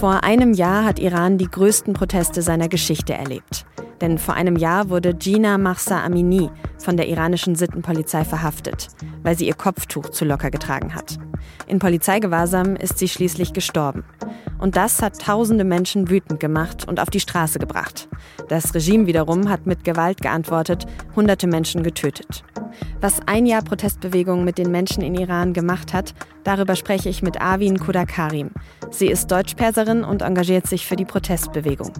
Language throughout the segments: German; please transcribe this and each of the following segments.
Vor einem Jahr hat Iran die größten Proteste seiner Geschichte erlebt. Denn vor einem Jahr wurde Gina Mahsa Amini von der iranischen Sittenpolizei verhaftet, weil sie ihr Kopftuch zu locker getragen hat. In Polizeigewahrsam ist sie schließlich gestorben. Und das hat tausende Menschen wütend gemacht und auf die Straße gebracht. Das Regime wiederum hat mit Gewalt geantwortet, hunderte Menschen getötet. Was ein Jahr Protestbewegung mit den Menschen in Iran gemacht hat, darüber spreche ich mit Avin Kudakarim. Sie ist Deutschperserin und engagiert sich für die Protestbewegung.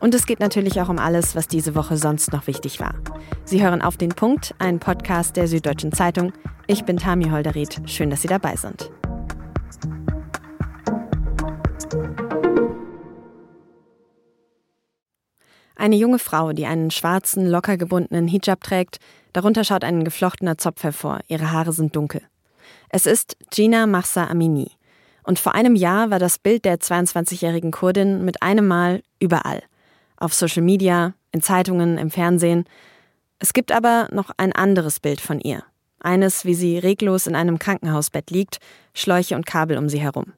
Und es geht natürlich auch um alles, was diese Woche sonst noch wichtig war. Sie hören auf den Punkt, einen Podcast der Süddeutschen Zeitung. Ich bin Tami Holderried. Schön, dass Sie dabei sind. Eine junge Frau, die einen schwarzen, locker gebundenen Hijab trägt, darunter schaut ein geflochtener Zopf hervor, ihre Haare sind dunkel. Es ist Gina Mahsa Amini. Und vor einem Jahr war das Bild der 22-jährigen Kurdin mit einem Mal überall. Auf Social Media, in Zeitungen, im Fernsehen. Es gibt aber noch ein anderes Bild von ihr. Eines, wie sie reglos in einem Krankenhausbett liegt, Schläuche und Kabel um sie herum.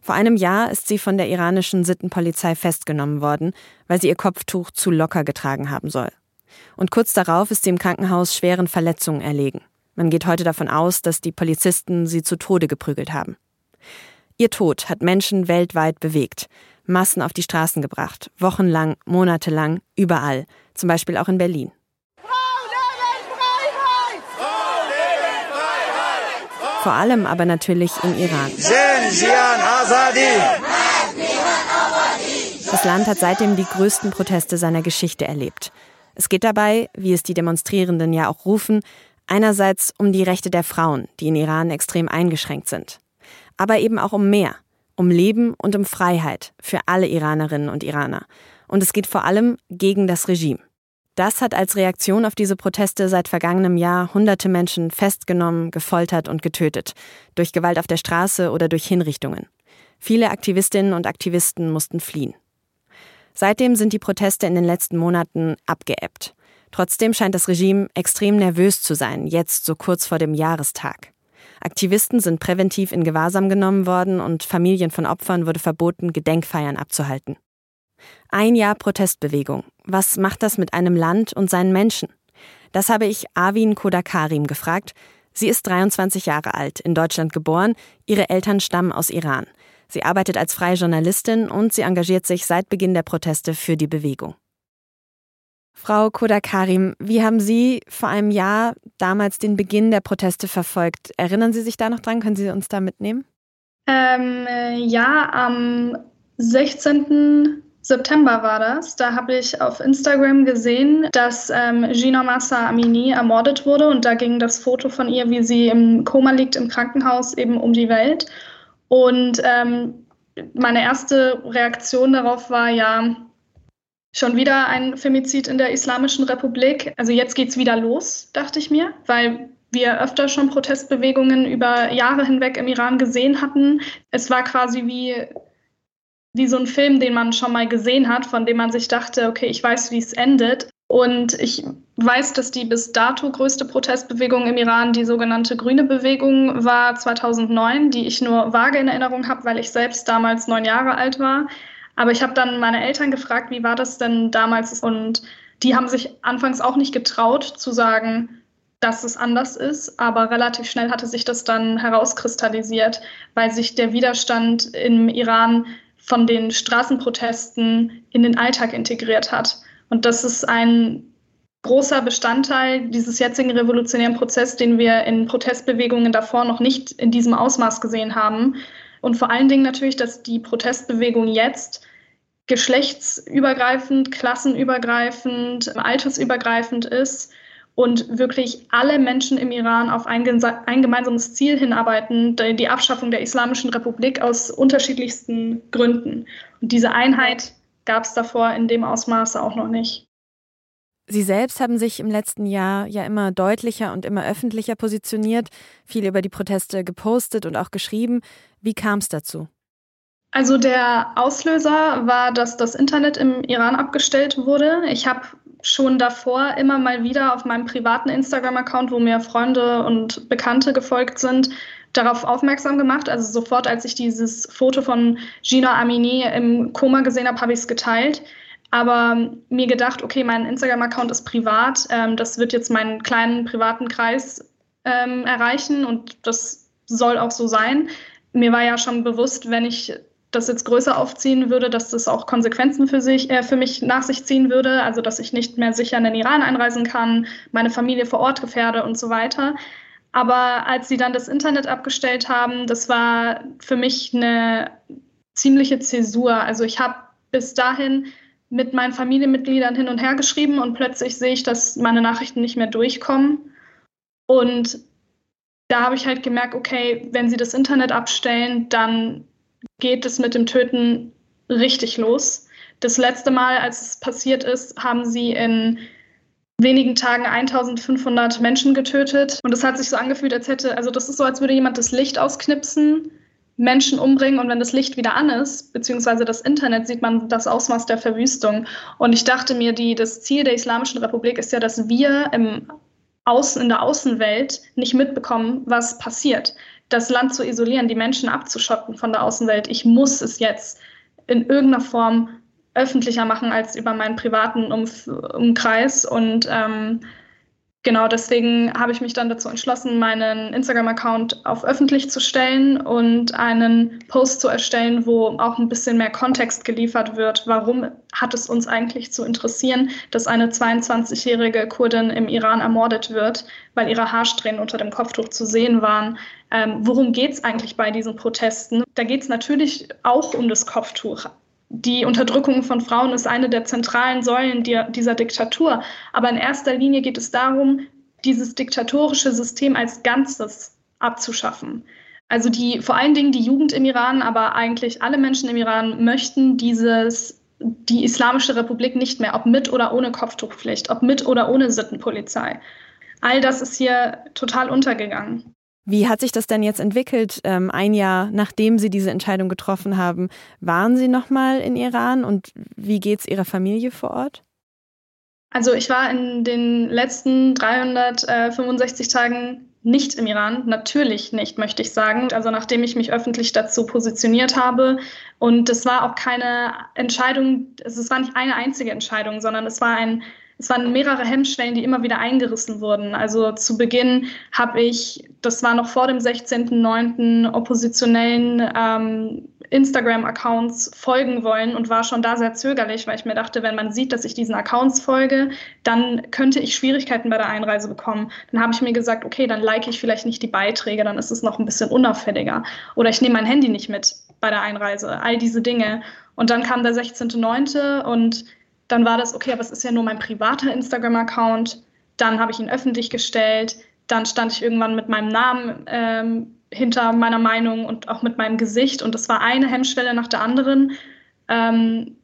Vor einem Jahr ist sie von der iranischen Sittenpolizei festgenommen worden, weil sie ihr Kopftuch zu locker getragen haben soll. Und kurz darauf ist sie im Krankenhaus schweren Verletzungen erlegen. Man geht heute davon aus, dass die Polizisten sie zu Tode geprügelt haben. Ihr Tod hat Menschen weltweit bewegt, Massen auf die Straßen gebracht, wochenlang, monatelang, überall, zum Beispiel auch in Berlin. Vor allem aber natürlich im Iran. Das Land hat seitdem die größten Proteste seiner Geschichte erlebt. Es geht dabei, wie es die Demonstrierenden ja auch rufen, einerseits um die Rechte der Frauen, die in Iran extrem eingeschränkt sind, aber eben auch um mehr, um Leben und um Freiheit für alle Iranerinnen und Iraner. Und es geht vor allem gegen das Regime. Das hat als Reaktion auf diese Proteste seit vergangenem Jahr hunderte Menschen festgenommen, gefoltert und getötet, durch Gewalt auf der Straße oder durch Hinrichtungen. Viele Aktivistinnen und Aktivisten mussten fliehen. Seitdem sind die Proteste in den letzten Monaten abgeebbt. Trotzdem scheint das Regime extrem nervös zu sein, jetzt so kurz vor dem Jahrestag. Aktivisten sind präventiv in Gewahrsam genommen worden und Familien von Opfern wurde verboten, Gedenkfeiern abzuhalten. Ein Jahr Protestbewegung. Was macht das mit einem Land und seinen Menschen? Das habe ich Avin Kodakarim gefragt. Sie ist 23 Jahre alt, in Deutschland geboren, ihre Eltern stammen aus Iran. Sie arbeitet als freie Journalistin und sie engagiert sich seit Beginn der Proteste für die Bewegung. Frau Kodakarim, wie haben Sie vor einem Jahr damals den Beginn der Proteste verfolgt? Erinnern Sie sich da noch dran? Können Sie uns da mitnehmen? Ähm, äh, ja, am 16. September war das. Da habe ich auf Instagram gesehen, dass ähm, Gina Massa Amini ermordet wurde und da ging das Foto von ihr, wie sie im Koma liegt im Krankenhaus, eben um die Welt. Und ähm, meine erste Reaktion darauf war ja schon wieder ein Femizid in der Islamischen Republik. Also jetzt geht es wieder los, dachte ich mir, weil wir öfter schon Protestbewegungen über Jahre hinweg im Iran gesehen hatten. Es war quasi wie wie so ein Film, den man schon mal gesehen hat, von dem man sich dachte, okay, ich weiß, wie es endet. Und ich weiß, dass die bis dato größte Protestbewegung im Iran die sogenannte Grüne Bewegung war 2009, die ich nur vage in Erinnerung habe, weil ich selbst damals neun Jahre alt war. Aber ich habe dann meine Eltern gefragt, wie war das denn damals? Und die haben sich anfangs auch nicht getraut zu sagen, dass es anders ist, aber relativ schnell hatte sich das dann herauskristallisiert, weil sich der Widerstand im Iran von den Straßenprotesten in den Alltag integriert hat. Und das ist ein großer Bestandteil dieses jetzigen revolutionären Prozesses, den wir in Protestbewegungen davor noch nicht in diesem Ausmaß gesehen haben. Und vor allen Dingen natürlich, dass die Protestbewegung jetzt geschlechtsübergreifend, klassenübergreifend, altersübergreifend ist und wirklich alle Menschen im Iran auf ein, ein, gemeinsames Ziel hinarbeiten, die Abschaffung der Islamischen Republik aus unterschiedlichsten Gründen. Und diese Einheit gab es davor in dem Ausmaße auch noch nicht. Sie selbst haben sich im letzten Jahr ja immer deutlicher und immer öffentlicher positioniert, viel über die Proteste gepostet und auch geschrieben. Wie kam es dazu? Also der Auslöser war, dass das Internet im Iran abgestellt wurde. Ich habe schon davor immer mal wieder auf meinem privaten Instagram-Account, wo mir Freunde und Bekannte gefolgt sind, darauf aufmerksam gemacht. Also sofort, als ich dieses Foto von Gina Amini im Koma gesehen habe, habe ich es geteilt. Aber mir gedacht, okay, mein Instagram-Account ist privat. Ähm, das wird jetzt meinen kleinen privaten Kreis ähm, erreichen und das soll auch so sein. Mir war ja schon bewusst, wenn ich das jetzt größer aufziehen würde, dass das auch Konsequenzen für, sich, äh, für mich nach sich ziehen würde, also dass ich nicht mehr sicher in den Iran einreisen kann, meine Familie vor Ort gefährde und so weiter. Aber als sie dann das Internet abgestellt haben, das war für mich eine ziemliche Zäsur. Also ich habe bis dahin mit meinen Familienmitgliedern hin und her geschrieben und plötzlich sehe ich, dass meine Nachrichten nicht mehr durchkommen. Und da habe ich halt gemerkt, okay, wenn sie das Internet abstellen, dann geht es mit dem Töten richtig los. Das letzte Mal, als es passiert ist, haben sie in wenigen Tagen 1500 Menschen getötet. Und es hat sich so angefühlt, als hätte, also das ist so, als würde jemand das Licht ausknipsen, Menschen umbringen und wenn das Licht wieder an ist, beziehungsweise das Internet, sieht man das Ausmaß der Verwüstung. Und ich dachte mir, die, das Ziel der Islamischen Republik ist ja, dass wir im Außen, in der Außenwelt nicht mitbekommen, was passiert das Land zu isolieren, die Menschen abzuschotten von der Außenwelt. Ich muss es jetzt in irgendeiner Form öffentlicher machen als über meinen privaten Umf Umkreis. Und ähm, genau deswegen habe ich mich dann dazu entschlossen, meinen Instagram-Account auf öffentlich zu stellen und einen Post zu erstellen, wo auch ein bisschen mehr Kontext geliefert wird. Warum hat es uns eigentlich zu interessieren, dass eine 22-jährige Kurdin im Iran ermordet wird, weil ihre Haarsträhnen unter dem Kopftuch zu sehen waren? Ähm, worum geht es eigentlich bei diesen Protesten? Da geht es natürlich auch um das Kopftuch. Die Unterdrückung von Frauen ist eine der zentralen Säulen dieser Diktatur. Aber in erster Linie geht es darum, dieses diktatorische System als Ganzes abzuschaffen. Also die, vor allen Dingen die Jugend im Iran, aber eigentlich alle Menschen im Iran möchten dieses, die Islamische Republik nicht mehr, ob mit oder ohne Kopftuchpflicht, ob mit oder ohne Sittenpolizei. All das ist hier total untergegangen. Wie hat sich das denn jetzt entwickelt? Ähm, ein Jahr nachdem Sie diese Entscheidung getroffen haben, waren Sie noch mal in Iran und wie geht es Ihrer Familie vor Ort? Also ich war in den letzten 365 Tagen nicht im Iran, natürlich nicht, möchte ich sagen. Also nachdem ich mich öffentlich dazu positioniert habe. Und es war auch keine Entscheidung, es war nicht eine einzige Entscheidung, sondern es war ein es waren mehrere Hemmschwellen, die immer wieder eingerissen wurden. Also zu Beginn habe ich, das war noch vor dem 16.09., oppositionellen ähm, Instagram-Accounts folgen wollen und war schon da sehr zögerlich, weil ich mir dachte, wenn man sieht, dass ich diesen Accounts folge, dann könnte ich Schwierigkeiten bei der Einreise bekommen. Dann habe ich mir gesagt, okay, dann like ich vielleicht nicht die Beiträge, dann ist es noch ein bisschen unauffälliger. Oder ich nehme mein Handy nicht mit bei der Einreise. All diese Dinge. Und dann kam der 16.09. und dann war das, okay, aber es ist ja nur mein privater Instagram-Account. Dann habe ich ihn öffentlich gestellt. Dann stand ich irgendwann mit meinem Namen ähm, hinter meiner Meinung und auch mit meinem Gesicht. Und das war eine Hemmschwelle nach der anderen. Ähm,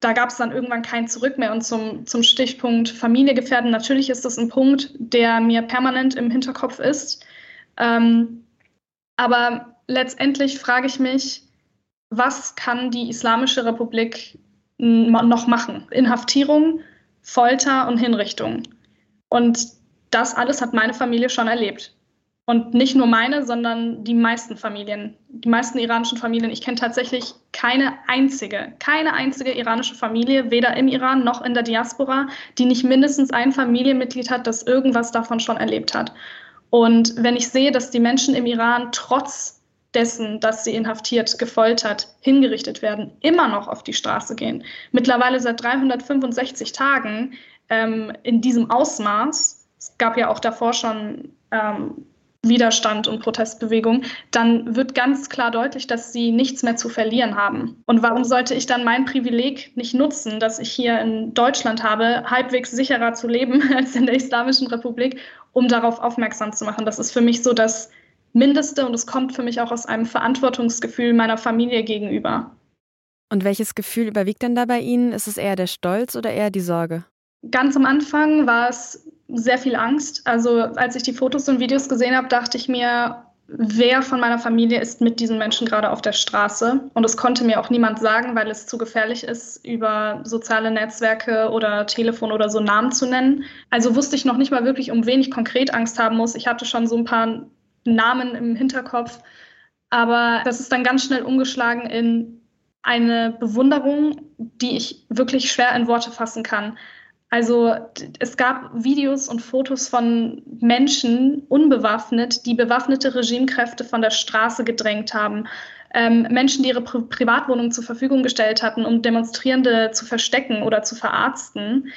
da gab es dann irgendwann kein Zurück mehr. Und zum, zum Stichpunkt Familie gefährden, natürlich ist das ein Punkt, der mir permanent im Hinterkopf ist. Ähm, aber letztendlich frage ich mich, was kann die Islamische Republik noch machen. Inhaftierung, Folter und Hinrichtung. Und das alles hat meine Familie schon erlebt. Und nicht nur meine, sondern die meisten Familien, die meisten iranischen Familien. Ich kenne tatsächlich keine einzige, keine einzige iranische Familie, weder im Iran noch in der Diaspora, die nicht mindestens ein Familienmitglied hat, das irgendwas davon schon erlebt hat. Und wenn ich sehe, dass die Menschen im Iran trotz dessen, dass sie inhaftiert, gefoltert, hingerichtet werden, immer noch auf die Straße gehen. Mittlerweile seit 365 Tagen ähm, in diesem Ausmaß, es gab ja auch davor schon ähm, Widerstand und Protestbewegung, dann wird ganz klar deutlich, dass sie nichts mehr zu verlieren haben. Und warum sollte ich dann mein Privileg nicht nutzen, das ich hier in Deutschland habe, halbwegs sicherer zu leben als in der Islamischen Republik, um darauf aufmerksam zu machen? Das ist für mich so das Mindeste und es kommt für mich auch aus einem Verantwortungsgefühl meiner Familie gegenüber. Und welches Gefühl überwiegt denn da bei Ihnen? Ist es eher der Stolz oder eher die Sorge? Ganz am Anfang war es sehr viel Angst. Also als ich die Fotos und Videos gesehen habe, dachte ich mir, wer von meiner Familie ist mit diesen Menschen gerade auf der Straße. Und es konnte mir auch niemand sagen, weil es zu gefährlich ist, über soziale Netzwerke oder Telefon oder so Namen zu nennen. Also wusste ich noch nicht mal wirklich, um wen ich konkret Angst haben muss. Ich hatte schon so ein paar Namen im Hinterkopf. Aber das ist dann ganz schnell umgeschlagen in eine Bewunderung, die ich wirklich schwer in Worte fassen kann. Also es gab Videos und Fotos von Menschen unbewaffnet, die bewaffnete Regimekräfte von der Straße gedrängt haben. Ähm, Menschen, die ihre Pri Privatwohnung zur Verfügung gestellt hatten, um Demonstrierende zu verstecken oder zu verarzten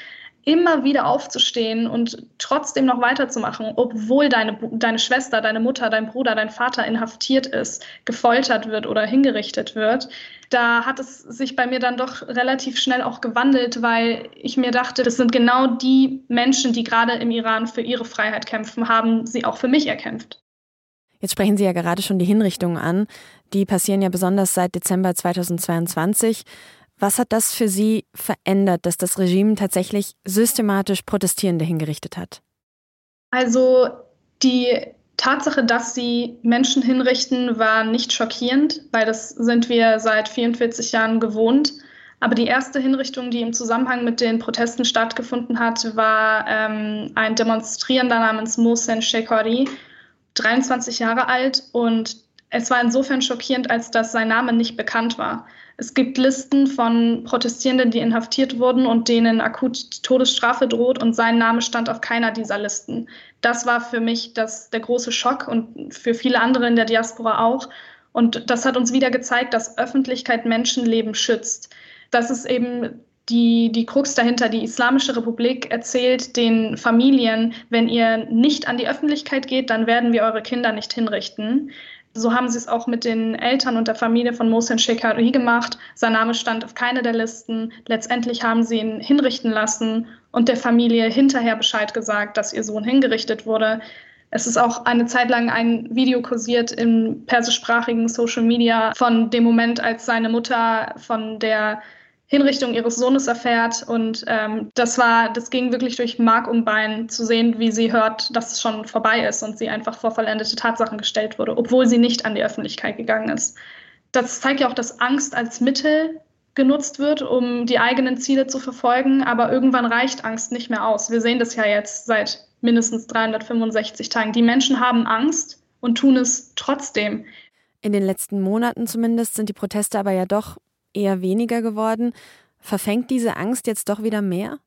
immer wieder aufzustehen und trotzdem noch weiterzumachen, obwohl deine, deine Schwester, deine Mutter, dein Bruder, dein Vater inhaftiert ist, gefoltert wird oder hingerichtet wird, da hat es sich bei mir dann doch relativ schnell auch gewandelt, weil ich mir dachte, das sind genau die Menschen, die gerade im Iran für ihre Freiheit kämpfen, haben sie auch für mich erkämpft. Jetzt sprechen Sie ja gerade schon die Hinrichtungen an. Die passieren ja besonders seit Dezember 2022. Was hat das für Sie verändert, dass das Regime tatsächlich systematisch Protestierende hingerichtet hat? Also die Tatsache, dass sie Menschen hinrichten, war nicht schockierend, weil das sind wir seit 44 Jahren gewohnt. Aber die erste Hinrichtung, die im Zusammenhang mit den Protesten stattgefunden hat, war ähm, ein Demonstrierender namens Mohsen Shekhari, 23 Jahre alt. Und es war insofern schockierend, als dass sein Name nicht bekannt war. Es gibt Listen von Protestierenden, die inhaftiert wurden und denen akut Todesstrafe droht und sein Name stand auf keiner dieser Listen. Das war für mich das, der große Schock und für viele andere in der Diaspora auch. Und das hat uns wieder gezeigt, dass Öffentlichkeit Menschenleben schützt. Das ist eben die, die Krux dahinter. Die Islamische Republik erzählt den Familien, wenn ihr nicht an die Öffentlichkeit geht, dann werden wir eure Kinder nicht hinrichten. So haben sie es auch mit den Eltern und der Familie von Mohsen Shekhari gemacht. Sein Name stand auf keiner der Listen. Letztendlich haben sie ihn hinrichten lassen und der Familie hinterher Bescheid gesagt, dass ihr Sohn hingerichtet wurde. Es ist auch eine Zeit lang ein Video kursiert im persischsprachigen Social Media von dem Moment, als seine Mutter von der Hinrichtung ihres Sohnes erfährt. Und ähm, das war, das ging wirklich durch Mark und Bein zu sehen, wie sie hört, dass es schon vorbei ist und sie einfach vor vollendete Tatsachen gestellt wurde, obwohl sie nicht an die Öffentlichkeit gegangen ist. Das zeigt ja auch, dass Angst als Mittel genutzt wird, um die eigenen Ziele zu verfolgen, aber irgendwann reicht Angst nicht mehr aus. Wir sehen das ja jetzt seit mindestens 365 Tagen. Die Menschen haben Angst und tun es trotzdem. In den letzten Monaten zumindest sind die Proteste aber ja doch eher weniger geworden. Verfängt diese Angst jetzt doch wieder mehr?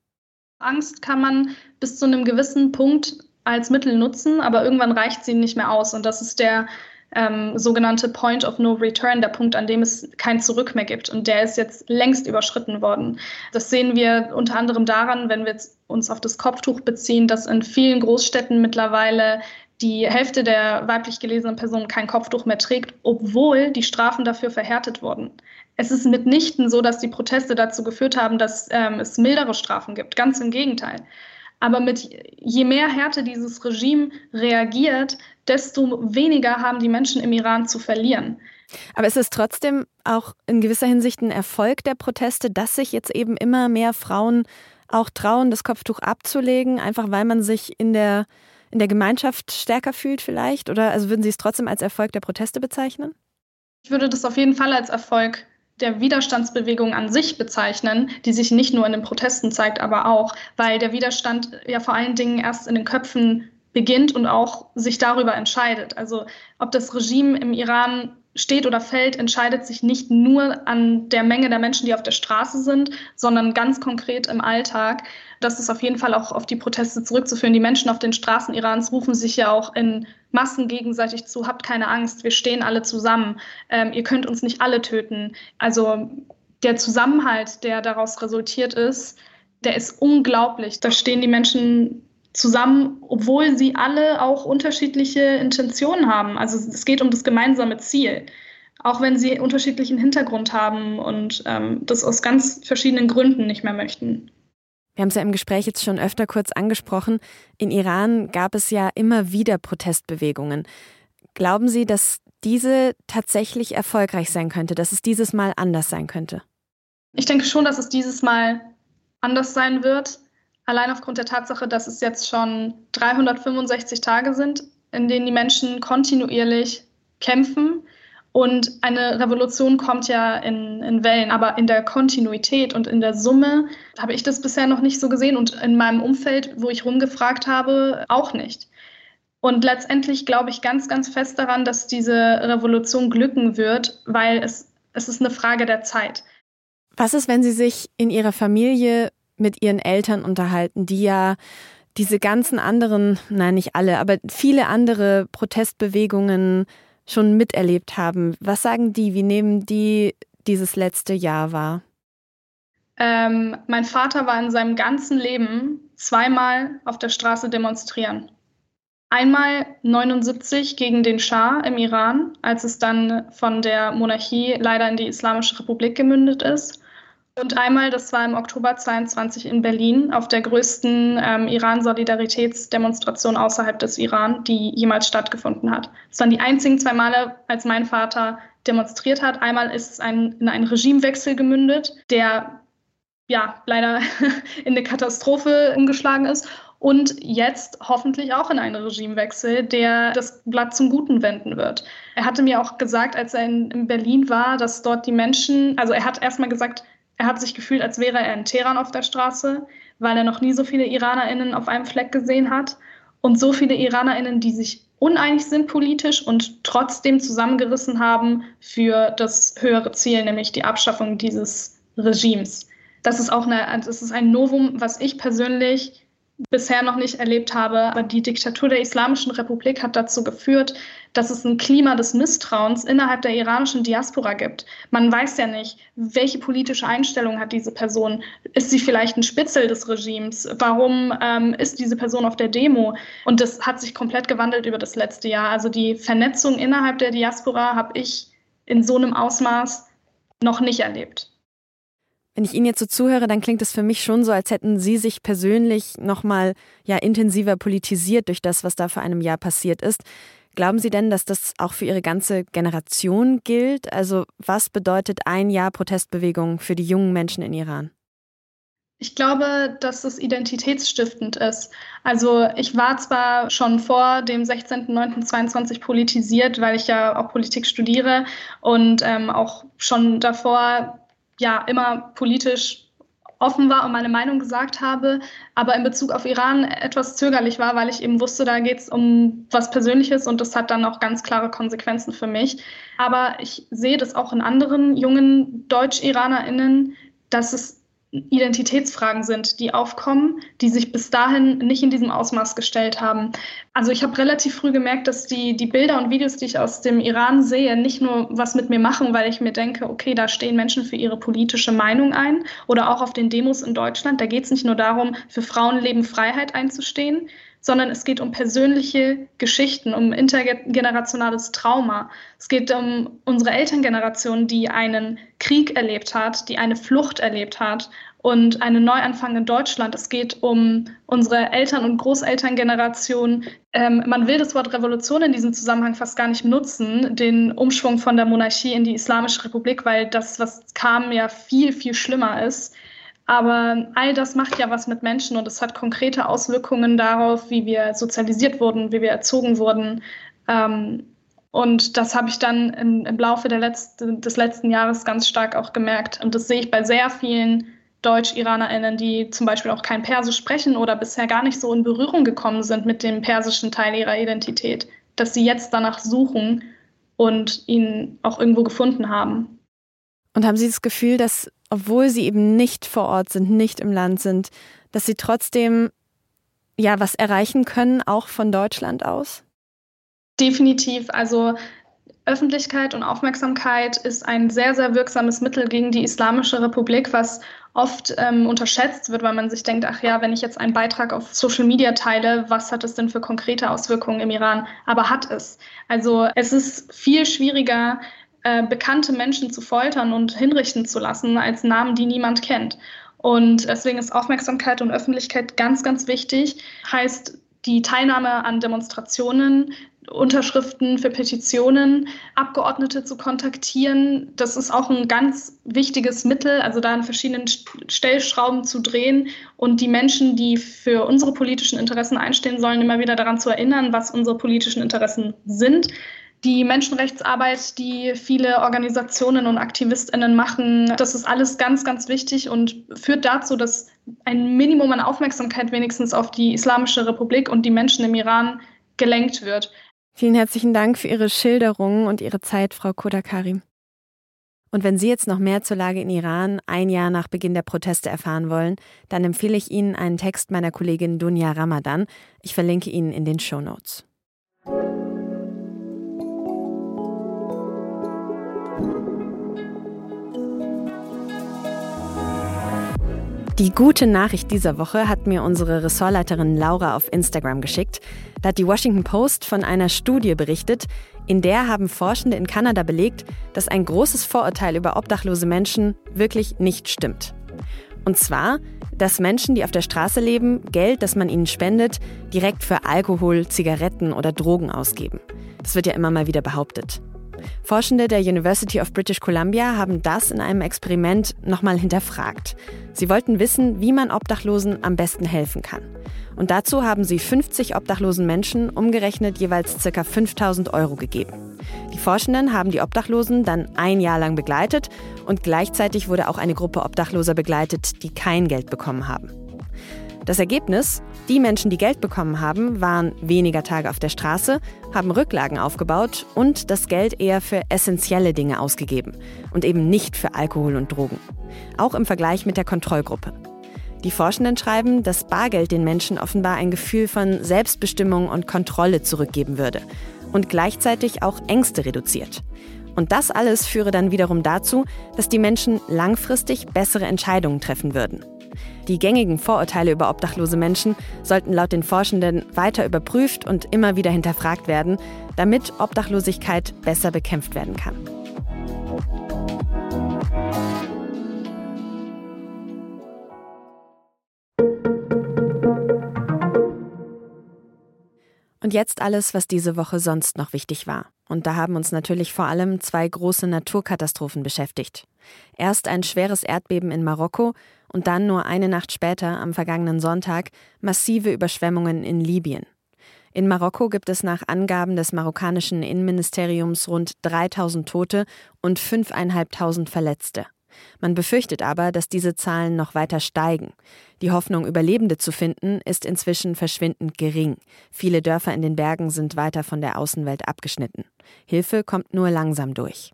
Angst kann man bis zu einem gewissen Punkt als Mittel nutzen, aber irgendwann reicht sie nicht mehr aus. Und das ist der ähm, sogenannte Point of No Return, der Punkt, an dem es kein Zurück mehr gibt. Und der ist jetzt längst überschritten worden. Das sehen wir unter anderem daran, wenn wir uns auf das Kopftuch beziehen, dass in vielen Großstädten mittlerweile die Hälfte der weiblich gelesenen Personen kein Kopftuch mehr trägt, obwohl die Strafen dafür verhärtet wurden. Es ist mitnichten so, dass die Proteste dazu geführt haben, dass ähm, es mildere Strafen gibt. Ganz im Gegenteil. Aber mit je mehr Härte dieses Regime reagiert, desto weniger haben die Menschen im Iran zu verlieren. Aber ist es trotzdem auch in gewisser Hinsicht ein Erfolg der Proteste, dass sich jetzt eben immer mehr Frauen auch trauen, das Kopftuch abzulegen, einfach weil man sich in der, in der Gemeinschaft stärker fühlt vielleicht? Oder also würden Sie es trotzdem als Erfolg der Proteste bezeichnen? Ich würde das auf jeden Fall als Erfolg der Widerstandsbewegung an sich bezeichnen, die sich nicht nur in den Protesten zeigt, aber auch, weil der Widerstand ja vor allen Dingen erst in den Köpfen beginnt und auch sich darüber entscheidet. Also ob das Regime im Iran steht oder fällt, entscheidet sich nicht nur an der Menge der Menschen, die auf der Straße sind, sondern ganz konkret im Alltag. Das ist auf jeden Fall auch auf die Proteste zurückzuführen. Die Menschen auf den Straßen Irans rufen sich ja auch in Massen gegenseitig zu, habt keine Angst, wir stehen alle zusammen, ähm, ihr könnt uns nicht alle töten. Also der Zusammenhalt, der daraus resultiert ist, der ist unglaublich. Da stehen die Menschen zusammen, obwohl sie alle auch unterschiedliche Intentionen haben. Also es geht um das gemeinsame Ziel, auch wenn sie unterschiedlichen Hintergrund haben und ähm, das aus ganz verschiedenen Gründen nicht mehr möchten. Wir haben es ja im Gespräch jetzt schon öfter kurz angesprochen. In Iran gab es ja immer wieder Protestbewegungen. Glauben Sie, dass diese tatsächlich erfolgreich sein könnte, dass es dieses Mal anders sein könnte? Ich denke schon, dass es dieses Mal anders sein wird. Allein aufgrund der Tatsache, dass es jetzt schon 365 Tage sind, in denen die Menschen kontinuierlich kämpfen. Und eine Revolution kommt ja in, in Wellen, aber in der Kontinuität und in der Summe habe ich das bisher noch nicht so gesehen und in meinem Umfeld, wo ich rumgefragt habe, auch nicht. Und letztendlich glaube ich ganz, ganz fest daran, dass diese Revolution glücken wird, weil es, es ist eine Frage der Zeit. Was ist, wenn Sie sich in Ihrer Familie mit Ihren Eltern unterhalten, die ja diese ganzen anderen, nein, nicht alle, aber viele andere Protestbewegungen schon miterlebt haben. Was sagen die? Wie nehmen die dieses letzte Jahr wahr? Ähm, mein Vater war in seinem ganzen Leben zweimal auf der Straße demonstrieren. Einmal 79 gegen den Schah im Iran, als es dann von der Monarchie leider in die Islamische Republik gemündet ist. Und einmal, das war im Oktober 22 in Berlin, auf der größten ähm, Iran-Solidaritätsdemonstration außerhalb des Iran, die jemals stattgefunden hat. Es waren die einzigen zwei Male, als mein Vater demonstriert hat. Einmal ist es ein, in einen Regimewechsel gemündet, der ja leider in eine Katastrophe umgeschlagen ist. Und jetzt hoffentlich auch in einen Regimewechsel, der das Blatt zum Guten wenden wird. Er hatte mir auch gesagt, als er in, in Berlin war, dass dort die Menschen, also er hat erstmal gesagt, er hat sich gefühlt, als wäre er in Teheran auf der Straße, weil er noch nie so viele IranerInnen auf einem Fleck gesehen hat. Und so viele IranerInnen, die sich uneinig sind politisch und trotzdem zusammengerissen haben für das höhere Ziel, nämlich die Abschaffung dieses Regimes. Das ist auch eine, das ist ein Novum, was ich persönlich bisher noch nicht erlebt habe. Aber die Diktatur der Islamischen Republik hat dazu geführt, dass es ein Klima des Misstrauens innerhalb der iranischen Diaspora gibt. Man weiß ja nicht, welche politische Einstellung hat diese Person. Ist sie vielleicht ein Spitzel des Regimes? Warum ähm, ist diese Person auf der Demo? Und das hat sich komplett gewandelt über das letzte Jahr. Also die Vernetzung innerhalb der Diaspora habe ich in so einem Ausmaß noch nicht erlebt. Wenn ich Ihnen jetzt so zuhöre, dann klingt es für mich schon so, als hätten Sie sich persönlich nochmal ja intensiver politisiert durch das, was da vor einem Jahr passiert ist. Glauben Sie denn, dass das auch für Ihre ganze Generation gilt? Also was bedeutet ein Jahr Protestbewegung für die jungen Menschen in Iran? Ich glaube, dass es identitätsstiftend ist. Also ich war zwar schon vor dem 16.09.22 politisiert, weil ich ja auch Politik studiere und ähm, auch schon davor ja immer politisch offen war und meine Meinung gesagt habe, aber in Bezug auf Iran etwas zögerlich war, weil ich eben wusste, da geht es um was Persönliches und das hat dann auch ganz klare Konsequenzen für mich. Aber ich sehe das auch in anderen jungen Deutsch-IranerInnen, dass es Identitätsfragen sind, die aufkommen, die sich bis dahin nicht in diesem Ausmaß gestellt haben. Also ich habe relativ früh gemerkt, dass die, die Bilder und Videos, die ich aus dem Iran sehe, nicht nur was mit mir machen, weil ich mir denke, okay, da stehen Menschen für ihre politische Meinung ein oder auch auf den Demos in Deutschland. Da geht es nicht nur darum, für Frauenleben Freiheit einzustehen, sondern es geht um persönliche Geschichten, um intergenerationales Trauma. Es geht um unsere Elterngeneration, die einen Krieg erlebt hat, die eine Flucht erlebt hat und einen Neuanfang in Deutschland. Es geht um unsere Eltern- und Großelterngeneration. Ähm, man will das Wort Revolution in diesem Zusammenhang fast gar nicht nutzen, den Umschwung von der Monarchie in die Islamische Republik, weil das, was kam, ja viel, viel schlimmer ist. Aber all das macht ja was mit Menschen und es hat konkrete Auswirkungen darauf, wie wir sozialisiert wurden, wie wir erzogen wurden. Ähm, und das habe ich dann im, Laufe letzte, des letzten Jahres ganz stark auch gemerkt. Und das sehe ich bei sehr vielen Deutsch-IranerInnen, die zum Beispiel auch kein Persisch sprechen oder bisher gar nicht so in Berührung gekommen sind mit dem persischen Teil ihrer Identität, dass sie jetzt danach suchen und ihn auch irgendwo gefunden haben. Und haben Sie das Gefühl, dass obwohl sie eben nicht vor Ort sind, nicht im Land sind, dass sie trotzdem ja was erreichen können, auch von Deutschland aus? Definitiv. Also Öffentlichkeit und Aufmerksamkeit ist ein sehr, sehr wirksames Mittel gegen die Islamische Republik, was oft ähm, unterschätzt wird, weil man sich denkt, ach ja, wenn ich jetzt einen Beitrag auf Social Media teile, was hat es denn für konkrete Auswirkungen im Iran? Aber hat es. Also es ist viel schwieriger, äh, bekannte Menschen zu foltern und hinrichten zu lassen als Namen, die niemand kennt. Und deswegen ist Aufmerksamkeit und Öffentlichkeit ganz, ganz wichtig. Heißt die Teilnahme an Demonstrationen, Unterschriften für Petitionen, Abgeordnete zu kontaktieren. Das ist auch ein ganz wichtiges Mittel, also da an verschiedenen Stellschrauben zu drehen und die Menschen, die für unsere politischen Interessen einstehen sollen, immer wieder daran zu erinnern, was unsere politischen Interessen sind. Die Menschenrechtsarbeit, die viele Organisationen und Aktivistinnen machen, das ist alles ganz, ganz wichtig und führt dazu, dass ein Minimum an Aufmerksamkeit wenigstens auf die Islamische Republik und die Menschen im Iran gelenkt wird. Vielen herzlichen Dank für Ihre Schilderungen und Ihre Zeit, Frau Kodakari. Und wenn Sie jetzt noch mehr zur Lage in Iran ein Jahr nach Beginn der Proteste erfahren wollen, dann empfehle ich Ihnen einen Text meiner Kollegin Dunja Ramadan. Ich verlinke Ihnen in den Show Notes. Die gute Nachricht dieser Woche hat mir unsere Ressortleiterin Laura auf Instagram geschickt. Da hat die Washington Post von einer Studie berichtet, in der haben Forschende in Kanada belegt, dass ein großes Vorurteil über obdachlose Menschen wirklich nicht stimmt. Und zwar, dass Menschen, die auf der Straße leben, Geld, das man ihnen spendet, direkt für Alkohol, Zigaretten oder Drogen ausgeben. Das wird ja immer mal wieder behauptet. Forschende der University of British Columbia haben das in einem Experiment nochmal hinterfragt. Sie wollten wissen, wie man Obdachlosen am besten helfen kann. Und dazu haben sie 50 obdachlosen Menschen umgerechnet jeweils ca. 5000 Euro gegeben. Die Forschenden haben die Obdachlosen dann ein Jahr lang begleitet und gleichzeitig wurde auch eine Gruppe Obdachloser begleitet, die kein Geld bekommen haben. Das Ergebnis? Die Menschen, die Geld bekommen haben, waren weniger Tage auf der Straße, haben Rücklagen aufgebaut und das Geld eher für essentielle Dinge ausgegeben und eben nicht für Alkohol und Drogen. Auch im Vergleich mit der Kontrollgruppe. Die Forschenden schreiben, dass Bargeld den Menschen offenbar ein Gefühl von Selbstbestimmung und Kontrolle zurückgeben würde und gleichzeitig auch Ängste reduziert. Und das alles führe dann wiederum dazu, dass die Menschen langfristig bessere Entscheidungen treffen würden. Die gängigen Vorurteile über obdachlose Menschen sollten laut den Forschenden weiter überprüft und immer wieder hinterfragt werden, damit Obdachlosigkeit besser bekämpft werden kann. Und jetzt alles, was diese Woche sonst noch wichtig war. Und da haben uns natürlich vor allem zwei große Naturkatastrophen beschäftigt. Erst ein schweres Erdbeben in Marokko und dann nur eine Nacht später, am vergangenen Sonntag, massive Überschwemmungen in Libyen. In Marokko gibt es nach Angaben des marokkanischen Innenministeriums rund 3000 Tote und 5.500 Verletzte. Man befürchtet aber, dass diese Zahlen noch weiter steigen. Die Hoffnung, Überlebende zu finden, ist inzwischen verschwindend gering. Viele Dörfer in den Bergen sind weiter von der Außenwelt abgeschnitten. Hilfe kommt nur langsam durch.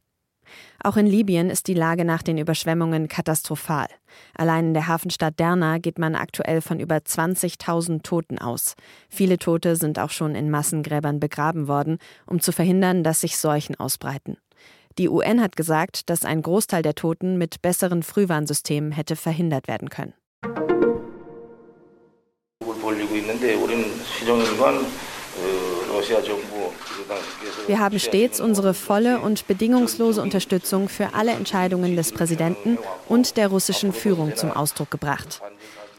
Auch in Libyen ist die Lage nach den Überschwemmungen katastrophal. Allein in der Hafenstadt Derna geht man aktuell von über 20.000 Toten aus. Viele Tote sind auch schon in Massengräbern begraben worden, um zu verhindern, dass sich Seuchen ausbreiten. Die UN hat gesagt, dass ein Großteil der Toten mit besseren Frühwarnsystemen hätte verhindert werden können. Wir haben stets unsere volle und bedingungslose Unterstützung für alle Entscheidungen des Präsidenten und der russischen Führung zum Ausdruck gebracht.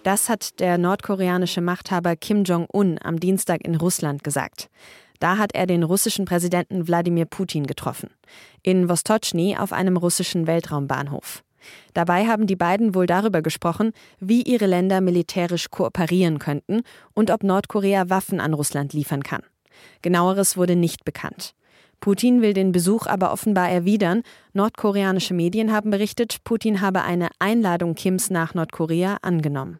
Das hat der nordkoreanische Machthaber Kim Jong-un am Dienstag in Russland gesagt. Da hat er den russischen Präsidenten Wladimir Putin getroffen. In Vostochny auf einem russischen Weltraumbahnhof. Dabei haben die beiden wohl darüber gesprochen, wie ihre Länder militärisch kooperieren könnten und ob Nordkorea Waffen an Russland liefern kann. Genaueres wurde nicht bekannt. Putin will den Besuch aber offenbar erwidern. Nordkoreanische Medien haben berichtet, Putin habe eine Einladung Kims nach Nordkorea angenommen.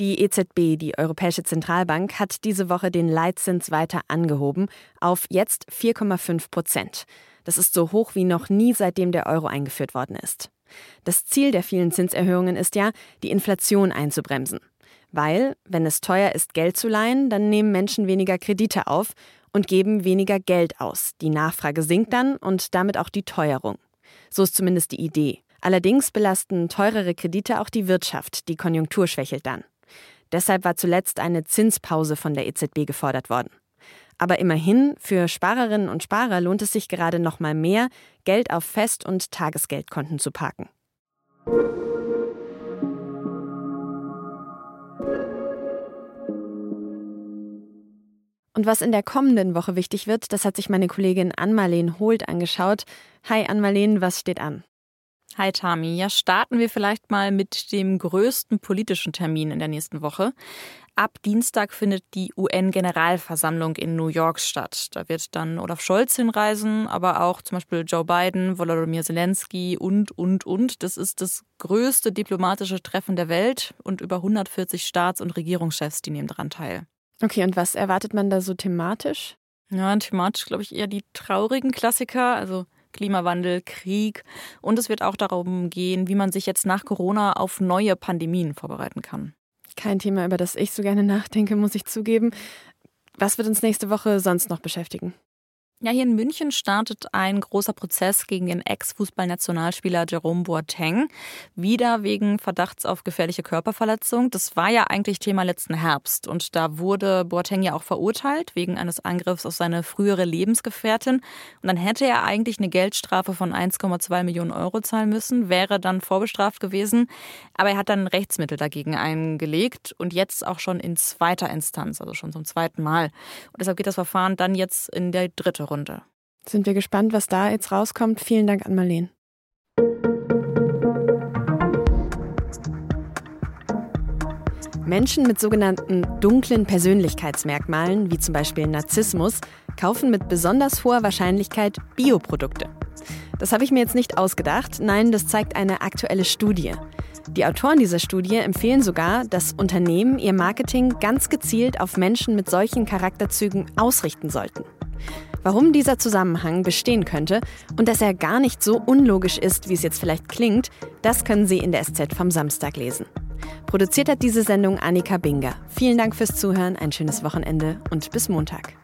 Die EZB, die Europäische Zentralbank, hat diese Woche den Leitzins weiter angehoben auf jetzt 4,5 Prozent. Das ist so hoch wie noch nie, seitdem der Euro eingeführt worden ist. Das Ziel der vielen Zinserhöhungen ist ja, die Inflation einzubremsen. Weil, wenn es teuer ist, Geld zu leihen, dann nehmen Menschen weniger Kredite auf und geben weniger Geld aus. Die Nachfrage sinkt dann und damit auch die Teuerung. So ist zumindest die Idee. Allerdings belasten teurere Kredite auch die Wirtschaft, die Konjunktur schwächelt dann. Deshalb war zuletzt eine Zinspause von der EZB gefordert worden. Aber immerhin, für Sparerinnen und Sparer lohnt es sich gerade noch mal mehr, Geld auf Fest- und Tagesgeldkonten zu parken. Und was in der kommenden Woche wichtig wird, das hat sich meine Kollegin Ann-Marleen Holt angeschaut. Hi Ann-Marleen, was steht an? Hi Tami, ja starten wir vielleicht mal mit dem größten politischen Termin in der nächsten Woche. Ab Dienstag findet die UN-Generalversammlung in New York statt. Da wird dann Olaf Scholz hinreisen, aber auch zum Beispiel Joe Biden, Volodymyr Zelensky und, und, und. Das ist das größte diplomatische Treffen der Welt und über 140 Staats- und Regierungschefs, die nehmen daran teil. Okay, und was erwartet man da so thematisch? Ja, thematisch glaube ich eher die traurigen Klassiker, also Klimawandel, Krieg. Und es wird auch darum gehen, wie man sich jetzt nach Corona auf neue Pandemien vorbereiten kann. Kein Thema, über das ich so gerne nachdenke, muss ich zugeben. Was wird uns nächste Woche sonst noch beschäftigen? Ja, hier in München startet ein großer Prozess gegen den Ex-Fußballnationalspieler Jerome Boateng. Wieder wegen Verdachts auf gefährliche Körperverletzung. Das war ja eigentlich Thema letzten Herbst. Und da wurde Boateng ja auch verurteilt wegen eines Angriffs auf seine frühere Lebensgefährtin. Und dann hätte er eigentlich eine Geldstrafe von 1,2 Millionen Euro zahlen müssen, wäre dann vorbestraft gewesen. Aber er hat dann Rechtsmittel dagegen eingelegt und jetzt auch schon in zweiter Instanz, also schon zum zweiten Mal. Und deshalb geht das Verfahren dann jetzt in der dritte Runde. Sind wir gespannt, was da jetzt rauskommt. Vielen Dank an Marleen. Menschen mit sogenannten dunklen Persönlichkeitsmerkmalen, wie zum Beispiel Narzissmus, kaufen mit besonders hoher Wahrscheinlichkeit Bioprodukte. Das habe ich mir jetzt nicht ausgedacht, nein, das zeigt eine aktuelle Studie. Die Autoren dieser Studie empfehlen sogar, dass Unternehmen ihr Marketing ganz gezielt auf Menschen mit solchen Charakterzügen ausrichten sollten. Warum dieser Zusammenhang bestehen könnte und dass er gar nicht so unlogisch ist, wie es jetzt vielleicht klingt, das können Sie in der SZ vom Samstag lesen. Produziert hat diese Sendung Annika Binger. Vielen Dank fürs Zuhören, ein schönes Wochenende und bis Montag.